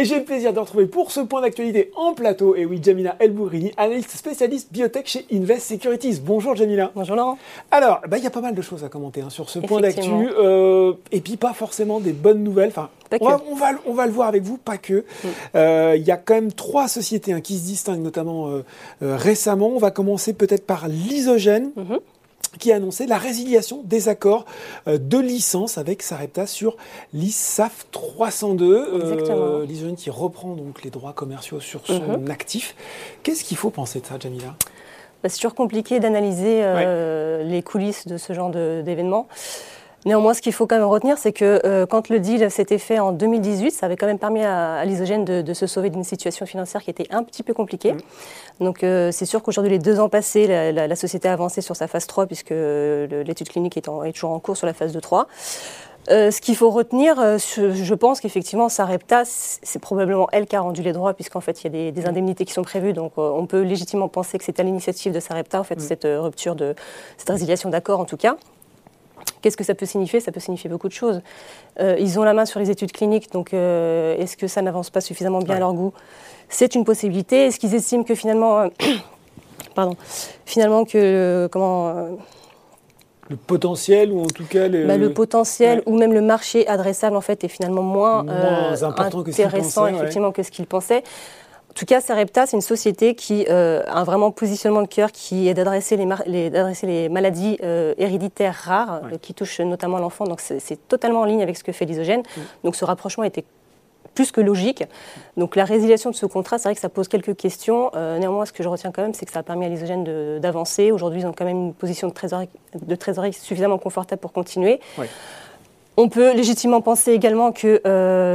Et j'ai le plaisir de retrouver pour ce point d'actualité en plateau, et oui, Jamila Elbourini, analyste spécialiste biotech chez Invest Securities. Bonjour Jamila. Bonjour Laurent. Alors, bah, il y a pas mal de choses à commenter hein, sur ce point d'actu, euh, et puis pas forcément des bonnes nouvelles. Enfin, on va, on, va, on va, le voir avec vous, pas que. Mm. Euh, il y a quand même trois sociétés hein, qui se distinguent, notamment euh, récemment. On va commencer peut-être par l'isogène. Mm-hmm qui a annoncé la résiliation des accords euh, de licence avec Sarepta sur l'ISAF 302. Euh, L'isogène qui reprend donc les droits commerciaux sur son mhm. actif. Qu'est-ce qu'il faut penser de ça, Jamila? Bah, C'est toujours compliqué d'analyser euh, les coulisses de ce genre d'événements. Néanmoins, ce qu'il faut quand même retenir, c'est que euh, quand le deal s'était fait en 2018, ça avait quand même permis à, l'isogène de, se sauver d'une situation financière qui était un petit peu compliquée. Mmh. Donc euh, c'est sûr qu'aujourd'hui, les deux ans passés, la, société a avancé sur sa phase 3 puisque l'étude clinique est, est, toujours en cours sur la phase 2-3. Euh, ce qu'il faut retenir, je pense qu'effectivement, Sarepta, c'est probablement elle qui a rendu les droits, puisqu'en fait, il y a des, des mmh. indemnités qui sont prévues. Donc, on peut légitimement penser que c'était à l'initiative de Sarepta, en fait, mmh. cette rupture de cette résiliation d'accord, en tout cas. Qu'est-ce que ça peut signifier? Ça peut signifier beaucoup de choses. Euh, ils ont la main sur les études cliniques, donc euh, est-ce que ça n'avance pas suffisamment bien à leur goût? C'est une possibilité. Est-ce qu'ils estiment que finalement, euh, pardon, finalement que comment le potentiel ou en tout cas bah, le potentiel ou même le marché adressable en fait est finalement moins, intéressant effectivement que ce qu'ils pensaient. En tout cas, Sarepta, c'est une société qui euh, a un vraiment positionnement de cœur qui est d'adresser les, les, maladies euh, héréditaires rares euh, qui touchent notamment l'enfant. Donc c'est totalement en ligne avec ce que fait l'isogène. Mm. Donc ce rapprochement était plus que logique. Donc la résiliation de ce contrat, c'est vrai que ça pose quelques questions. néanmoins, ce que je retiens quand même, c'est que ça a permis à l'isogène d'avancer. Aujourd'hui, ils ont quand même une position de trésorerie, de trésorerie suffisamment confortable pour continuer. On peut légitimement penser également que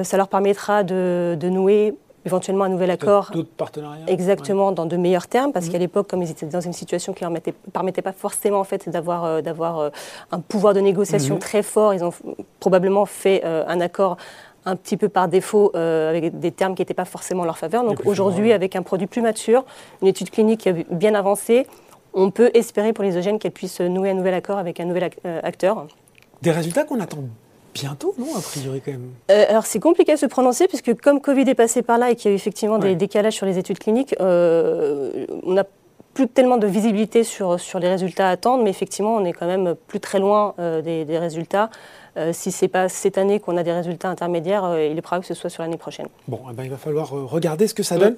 ça leur permettra de, de nouer éventuellement un nouvel accord. D'autres partenariats Exactement, dans de meilleurs termes, parce mmh. qu'à l'époque, comme ils étaient dans une situation qui ne leur permettait pas forcément en fait, d'avoir euh, d'avoir euh, un pouvoir de négociation mmh. très fort, ils ont probablement fait euh, un accord un petit peu par défaut avec des termes qui n'étaient pas forcément en leur faveur. Donc aujourd'hui, avec un produit plus mature, une étude clinique bien avancée, on peut espérer pour les OGN qu'elle puisse nouer un nouvel accord avec un nouvel acteur. Des résultats qu'on attend bientôt, non, a priori quand même? Euh, Alors c'est compliqué à se prononcer puisque comme Covid est passé par là et qu'il y a eu effectivement des décalages sur les études cliniques, euh, on n'a plus tellement de visibilité sur, sur les résultats à attendre, mais effectivement on est quand même plus très loin euh, des, des, résultats. Euh, si ce n'est pas cette année qu'on a des résultats intermédiaires, euh, il est probable que ce soit sur l'année prochaine. Bon, eh ben, il va falloir euh, regarder ce que ça donne.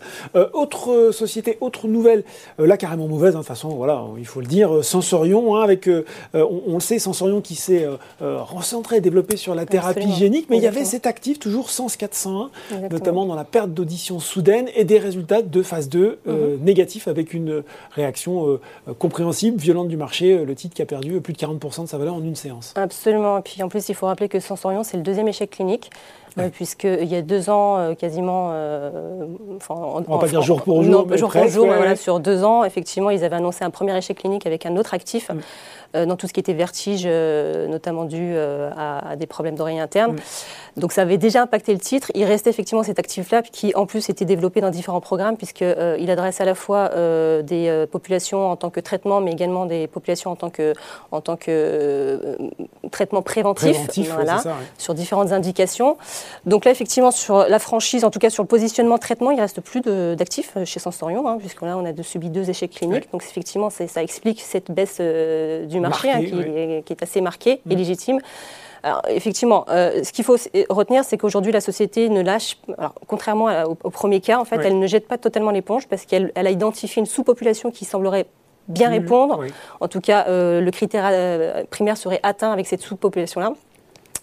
autre société, autre nouvelle, là carrément mauvaise, hein, de toute façon, voilà, il faut le dire, Sensorion, hein, avec, on, le sait, Sensorion qui s'est recentré et développé sur la thérapie génique, mais il y avait cet actif, toujours Sens 401, notamment dans la perte d'audition soudaine et des résultats de phase 2 mhm. négatifs avec une réaction compréhensible, violente du marché, le titre qui a perdu plus de 40% de sa valeur en une séance. Absolument, et puis en plus il faut rappeler que Sensorion, c'est le deuxième échec clinique. Euh, puisqu'il y a deux ans, euh, quasiment. Euh, on ne va pas dire jour pour jour. jour pour jour, voilà, sur deux ans, effectivement, ils avaient annoncé un premier échec clinique avec un autre actif. Mm. Euh, dans tout ce qui était vertige, euh, notamment dû euh, à, des problèmes d'oreille interne. Mm. Donc ça avait déjà impacté le titre. Il restait effectivement cet actif-là qui en plus était développé dans différents programmes puisqu'il adresse à la fois des populations en tant que traitement mais également des populations en tant que, en tant que traitement préventif, voilà, sur différentes indications. Donc là effectivement sur la franchise, en tout cas sur le positionnement traitement, il reste plus d'actifs chez Sensorion hein, puisque là on a subi deux échecs cliniques. Donc effectivement ça explique cette baisse du marché hein, qui, est, assez marqué et mm. légitime. Alors, effectivement, euh, ce qu'il faut retenir, c'est qu'aujourd'hui, la société ne lâche, alors, contrairement au, premier cas, en fait, elle ne jette pas totalement l'éponge parce qu'elle a identifié une sous-population qui semblerait bien mm. répondre. En tout cas, euh, le critère euh, primaire serait atteint avec cette sous-population-là.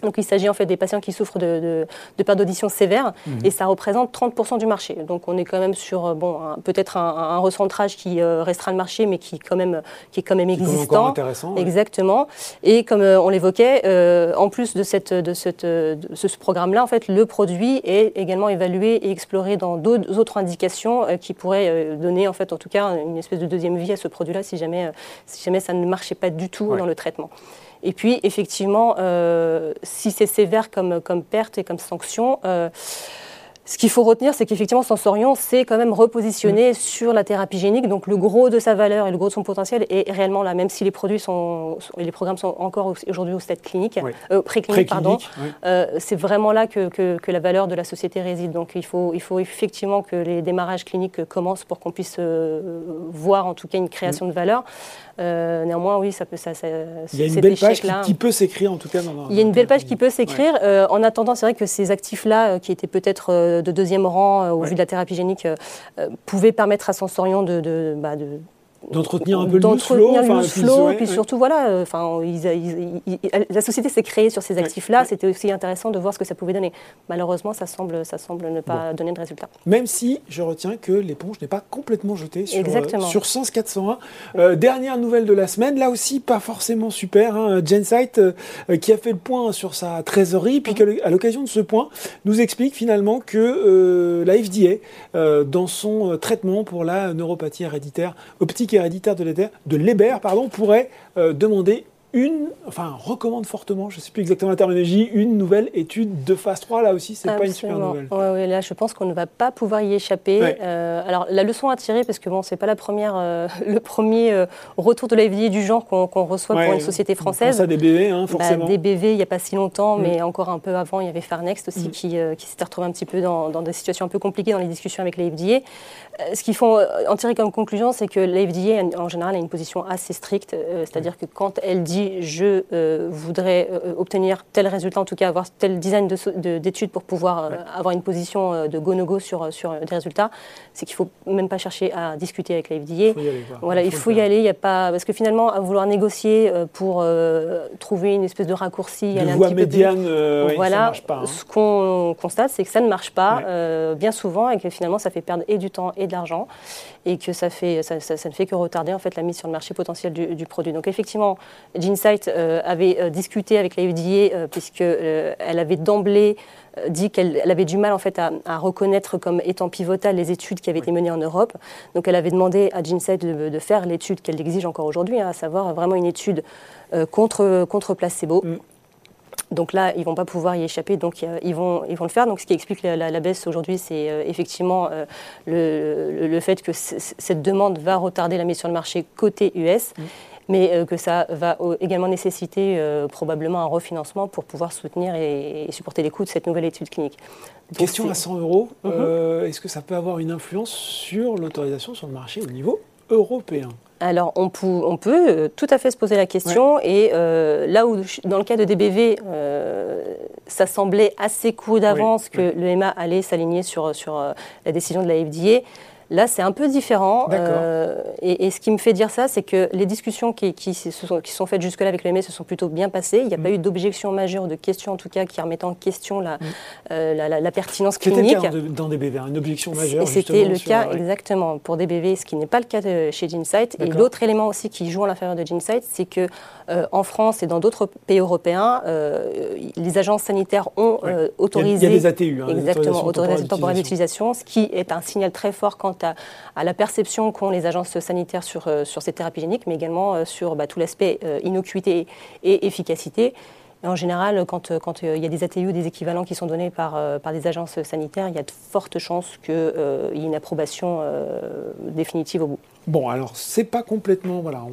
Donc il s'agit en fait des patients qui souffrent de, de, perte d'audition sévère mhm. et ça représente 30% du marché. Donc on est quand même sur euh, bon, peut-être un, recentrage qui euh, restera le marché mais qui, quand même, qui est quand même existant. intéressant, Exactement. Et comme euh, on l'évoquait, en plus de, cette, de, cette, de ce programme-là, en fait, le produit est également évalué et exploré dans d'autres autres indications qui pourraient donner en fait en tout cas une espèce de deuxième vie à ce produit-là si jamais, si jamais ça ne marchait pas du tout dans le traitement. Et puis, effectivement, euh, si c'est sévère comme, comme perte et comme sanction, euh, Ce qu'il faut retenir, c'est qu'effectivement, Sensorion s'est quand même repositionné mm. sur la thérapie génique. Donc, le gros de sa valeur et le gros de son potentiel est réellement là, même si les produits sont, les programmes sont encore aujourd'hui au stade clinique, euh, pré-clinique, pardon. Euh, c'est vraiment là que, que, la valeur de la société réside. Donc, il faut, il faut effectivement que les démarrages cliniques commencent pour qu'on puisse euh, voir en tout cas une création mm. de valeur. néanmoins, oui, ça peut. Ça, il y a une belle page qui, peut s'écrire en tout cas. Il y a une belle page qui peut s'écrire. en attendant, c'est vrai que ces actifs-là, qui étaient peut-être de deuxième rang euh, au vu de la thérapie génique euh, euh, pouvait permettre à Sensorion de, de, bah, de d'entretenir un peu le flow, et puis surtout voilà, enfin la société s'est créée sur ces actifs-là, c'était aussi intéressant de voir ce que ça pouvait donner. Malheureusement, ça semble, ça semble ne pas donner de résultat. Même si je retiens que l'éponge n'est pas complètement jetée sur, sur Sens 401. dernière nouvelle de la semaine, là aussi pas forcément super. Hein, Gensight qui a fait le point sur sa trésorerie, puis mhm. à l'occasion de ce point nous explique finalement que la FDA dans son traitement pour la neuropathie héréditaire optique héréditaire de l'Eber, pardon, pourrait euh, demander une, enfin, recommande fortement, je ne sais plus exactement la terminologie, une nouvelle étude de phase 3. Là aussi, c'est pas une super nouvelle. Oui, là, je pense qu'on ne va pas pouvoir y échapper. Euh, alors, la leçon à tirer, parce que bon, c'est pas la première, euh, le premier euh, retour de la du genre qu'on reçoit pour une société française. Ça des BV, hein, bah, forcément. des BV, il n'y a pas si longtemps, mm. mais encore un peu avant, il y avait Farnext aussi mm. qui, qui s'était retrouvé un petit peu dans, dans, des situations un peu compliquées dans les discussions avec la FDA. ce qu'il faut en tirer comme conclusion, c'est que la FDA, en général, a une position assez stricte, c'est-à-dire que quand elle dit je euh, voudrais euh, obtenir tel résultat, en tout cas avoir tel design d'études pour pouvoir euh, avoir une position de go-no-go sur, sur des résultats, c'est qu'il ne faut même pas chercher à discuter avec la FDA. Il faut y aller. Voilà, il faut, y aller. Il y a pas parce que finalement, à vouloir négocier pour trouver une espèce de raccourci, de voie médiane, voilà, ça marche pas, hein. ce qu'on constate, c'est que ça ne marche pas bien souvent et que finalement, ça fait perdre et du temps et de l'argent et que ça, fait, ça, ne fait que retarder en fait la mise sur le marché potentiel du, du produit. Donc effectivement, Ginsight euh, avait euh, discuté avec la FDA euh, puisqu'elle avait d'emblée dit qu'elle avait du mal en fait à, reconnaître comme étant pivotales les études qui avaient été menées en Europe. Donc elle avait demandé à Ginsight de, faire l'étude qu'elle exige encore aujourd'hui, hein, à savoir vraiment une étude contre, contre placebo. Mm. Donc là, ils ne vont pas pouvoir y échapper, donc ils vont, ils vont le faire. Donc ce qui explique la, baisse aujourd'hui, c'est effectivement le, le, fait que cette demande va retarder la mise sur le marché côté US. Mm mais euh, que ça va également nécessiter euh, probablement un refinancement pour pouvoir soutenir et, supporter les coûts de cette nouvelle étude clinique. Question à 100 euros, mhm. euh, est-ce que ça peut avoir une influence sur l'autorisation sur le marché au niveau européen? Alors, on, peut, tout à fait se poser la question. Et là où, dans le cas de DBV, ça semblait assez court d'avance que l'EMA allait s'aligner sur, sur la décision de la FDA, Là, c'est un peu différent. Euh, et, ce qui me fait dire ça, c'est que les discussions qui, qui, sont, qui sont, faites jusque-là avec l'EMS se sont plutôt bien passées. Il n'y a pas mm. eu d'objection majeure, de questions en tout cas, qui remettent en question la, mm. euh, la, pertinence clinique. C'était le cas dans des BV, une objection majeure. C'était le cas exactement pour des BV, ce qui n'est pas le cas chez Ginsight. Et l'autre élément aussi qui joue à l'intérieur de Ginsight, c'est que euh, en France et dans d'autres pays européens, les agences sanitaires ont autorisé. Il y a, des ATU, hein, exactement, autorisation temporaire d'utilisation, ce qui est un signal très fort quant à, la perception qu'ont les agences sanitaires sur, euh, sur ces thérapies géniques, mais également euh, sur bah, tout l'aspect euh, innocuité et efficacité. en général, quand, il y a des ATU, des équivalents qui sont donnés par, par des agences sanitaires, il y a de fortes chances qu'il y ait une approbation définitive au bout. Bon, alors c'est pas complètement, voilà,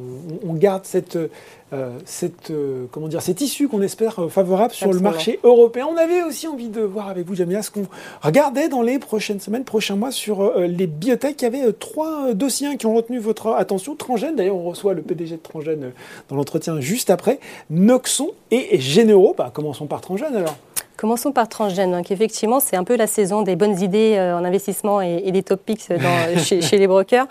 on, garde cette, euh, cette euh, comment dire, cette issue qu'on espère euh, favorable sur le marché européen. On avait aussi envie de voir avec vous, Jamia, ce qu'on regardait dans les prochaines semaines, prochains mois sur les biotech. Il y avait trois dossiers qui ont retenu votre attention. Transgène, d'ailleurs, on reçoit le PDG de Transgène dans l'entretien juste après. Noxon et Généraux. Bah, commençons par Transgène alors. Commençons par Transgène. Donc effectivement, c'est un peu la saison des bonnes idées euh, en investissement et, des top picks chez, les brokers.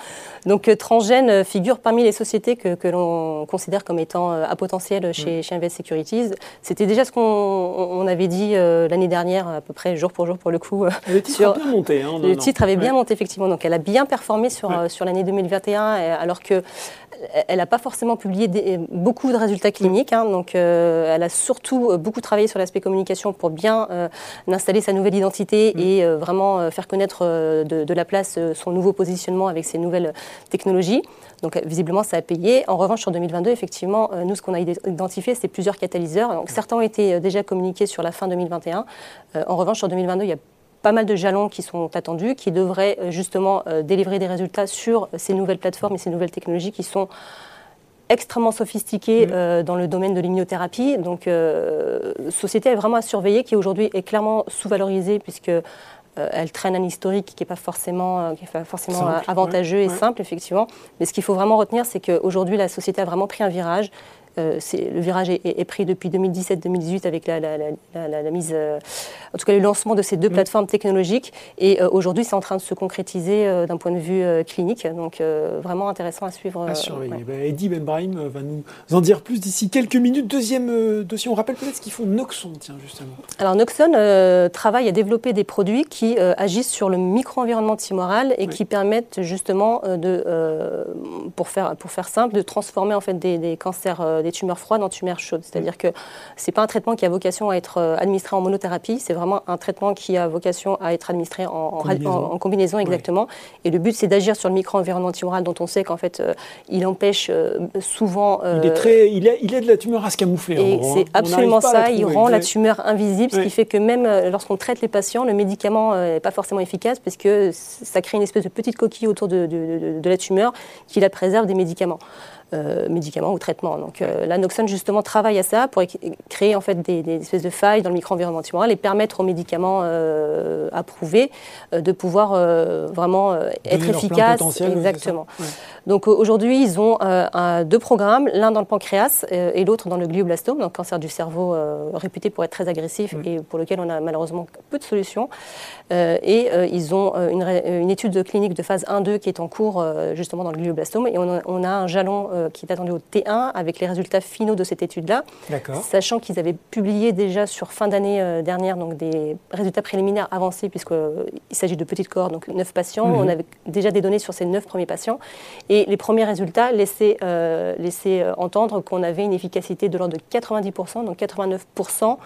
Donc euh, Transgène euh, figure parmi les sociétés que, l'on considère comme étant à potentiel chez, mm. chez Invest Securities. C'était déjà ce qu'on avait dit l'année dernière, à peu près jour pour jour pour le coup. Le titre a bien monté. Hein, le titre avait bien monté effectivement. Donc elle a bien performé sur, sur l'année 2021, alors que elle n'a pas forcément publié beaucoup de résultats cliniques. Hein. donc euh, elle a surtout euh, beaucoup travaillé sur l'aspect communication pour bien euh, installer sa nouvelle identité mm. et vraiment faire connaître de, la place son nouveau positionnement avec ses nouvelles technologies. Donc visiblement, ça a payé. En revanche, sur 2022, effectivement, nous, ce qu'on a identifié, c'est plusieurs catalyseurs. Donc, certains ont été déjà communiqués sur la fin 2021. en revanche, sur 2022, il y a pas mal de jalons qui sont attendus, qui devraient justement délivrer des résultats sur ces nouvelles plateformes et ces nouvelles technologies qui sont extrêmement sophistiquées mmh. dans le domaine de l'immunothérapie. Donc, société est vraiment à surveiller, qui aujourd'hui est clairement sous-valorisée puisque elle traîne un historique qui n'est pas forcément, qui pas forcément avantageux et simple, effectivement. Mais ce qu'il faut vraiment retenir, c'est qu'aujourd'hui, la société a vraiment pris un virage. Euh, le virage est, pris depuis 2017-2018 avec la, mise, euh, en tout cas le lancement de ces deux mm. plateformes technologiques. Et euh, aujourd'hui, c'est en train de se concrétiser d'un point de vue clinique. Donc vraiment intéressant à suivre. À surveiller. Bah, Eddie Benbrahim va nous en dire plus d'ici quelques minutes. Deuxième dossier, on rappelle peut-être ce qu'ils font Noxon, tiens, justement. Alors Noxon travaille à développer des produits qui agissent sur le micro-environnement timoral et qui permettent justement de, pour, faire, pour faire simple, de transformer en fait des, des cancers des tumeurs froides en tumeurs chaudes. C'est-à-dire que ce n'est pas un traitement qui a vocation à être euh, administré en monothérapie, c'est vraiment un traitement qui a vocation à être administré en, combinaison. exactement. Et le but, c'est d'agir sur le micro-environnement tumoral dont on sait qu'en fait, euh, il empêche euh, souvent. il, est très, il, il de la tumeur à se camoufler. Et c'est hein. absolument ça, il rend la tumeur invisible, ce qui fait que même lorsqu'on traite les patients, le médicament n'est pas forcément efficace parce que ça crée une espèce de petite coquille autour de, de la tumeur qui la préserve des médicaments. Euh, médicaments ou traitements. Donc euh, l'anoxone justement travaille à ça pour créer en fait des, espèces de failles dans le micro-environnement tumoral et permettre aux médicaments euh, approuvés de pouvoir vraiment être efficaces. Exactement. Donc aujourd'hui ils ont deux programmes, l'un dans le pancréas et l'autre dans le glioblastome, donc cancer du cerveau réputé pour être très agressif et pour lequel on a malheureusement peu de solutions. et ils ont une, une, étude clinique de phase 1-2 qui est en cours justement dans le glioblastome et on a, on a un jalon euh, qui est attendu au T1 avec les résultats finaux de cette étude-là. Sachant qu'ils avaient publié déjà sur fin d'année euh, dernière donc des résultats préliminaires avancés, puisqu'il euh, s'agit de petites corps, donc 9 patients. Mhm. On avait déjà des données sur ces 9 premiers patients. Et les premiers résultats laissaient, entendre qu'on avait une efficacité de l'ordre de 90%, donc 89%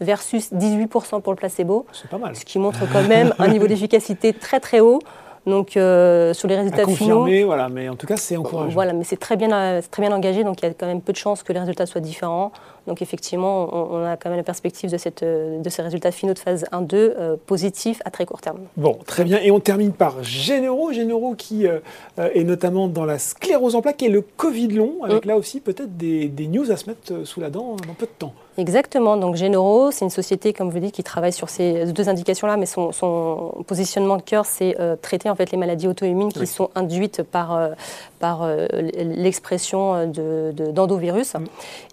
versus 18% pour le placebo. C'est pas mal. Ce qui montre quand même un niveau d'efficacité très très haut. Donc euh, sur les résultats finaux, voilà, mais en tout cas c'est encourageant. Voilà, mais c'est très bien, très bien engagé, donc il y a quand même peu de chances que les résultats soient différents. Donc effectivement, on, a quand même la perspective de, cette, de ces résultats finaux de phase 1-2 euh, positifs à très court terme. Bon, très bien. Et on termine par Généraux. Généraux qui euh, est notamment dans la sclérose en plaques et le Covid long, avec mm. là aussi peut-être des, des, news à se mettre sous la dent dans peu de temps. Exactement. Donc Généraux, c'est une société, comme vous dites, qui travaille sur ces deux indications-là, mais son, son, positionnement de cœur, c'est euh, traiter en fait les maladies auto-immunes qui sont induites par, euh, par euh, l'expression d'endovirus. De, mm.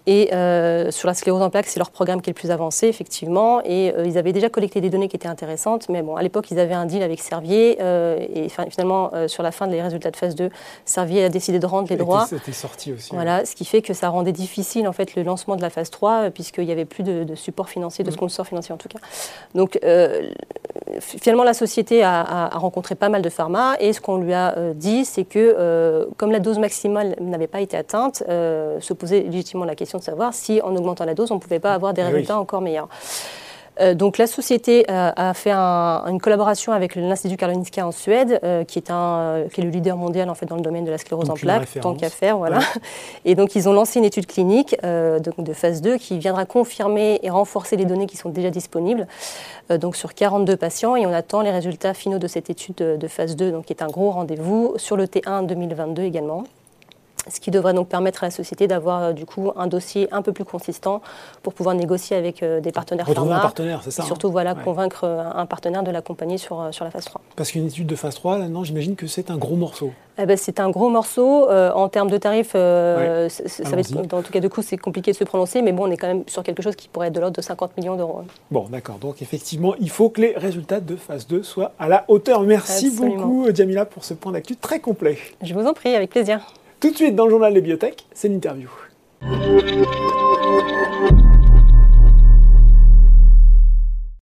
Et sur la sclérose en plaques, c'est leur programme qui est le plus avancé, effectivement. Et ils avaient déjà collecté des données qui étaient intéressantes, mais bon, à l'époque, ils avaient un deal avec Servier. et finalement, sur la fin des résultats de phase 2, Servier a décidé de rendre les droits. C'était sorti aussi. Voilà, ce qui fait que ça rendait difficile en fait le lancement de la phase 3, puisque qu'il n'y avait plus de, support financier, de mm. sponsor financier en tout cas. Donc euh, finalement, la société a, rencontré pas mal de pharma et ce qu'on lui a euh, dit, c'est que euh, comme la dose maximale n'avait pas été atteinte, se posait légitimement la question de savoir si en augmentant la dose, on ne pouvait pas avoir des eh résultats encore meilleurs. Euh, donc la société euh, a fait une collaboration avec l'Institut Karolinska en Suède, euh, qui, est un, qui est le leader mondial en fait dans le domaine de la sclérose en plaques, tant qu'à faire, voilà. Et donc ils ont lancé une étude clinique de, phase 2 qui viendra confirmer et renforcer les données qui sont déjà disponibles, donc sur 42 patients, et on attend les résultats finaux de cette étude de, de phase 2, donc qui est un gros rendez-vous sur le T1 2022 également ce qui devrait donc permettre à la société d'avoir euh, du coup un dossier un peu plus consistant pour pouvoir négocier avec euh, des partenaires Retrouver un partenaire, c'est ça Et surtout hein voilà, convaincre euh, un partenaire de l'accompagner sur, sur la phase 3. Parce qu'une étude de phase 3, là, non, j'imagine que c'est un gros morceau. Eh ben, c'est un gros morceau. en termes de tarifs, ça va être, en tout cas de coût, c'est compliqué de se prononcer, mais bon, on est quand même sur quelque chose qui pourrait être de l'ordre de 50 millions d'euros. Bon, d'accord. Donc effectivement, il faut que les résultats de phase 2 soient à la hauteur. Merci beaucoup, Jamila, pour ce point d'actu très complet. Je vous en prie, avec plaisir. Tout de suite dans le journal des biotech, c'est l'interview.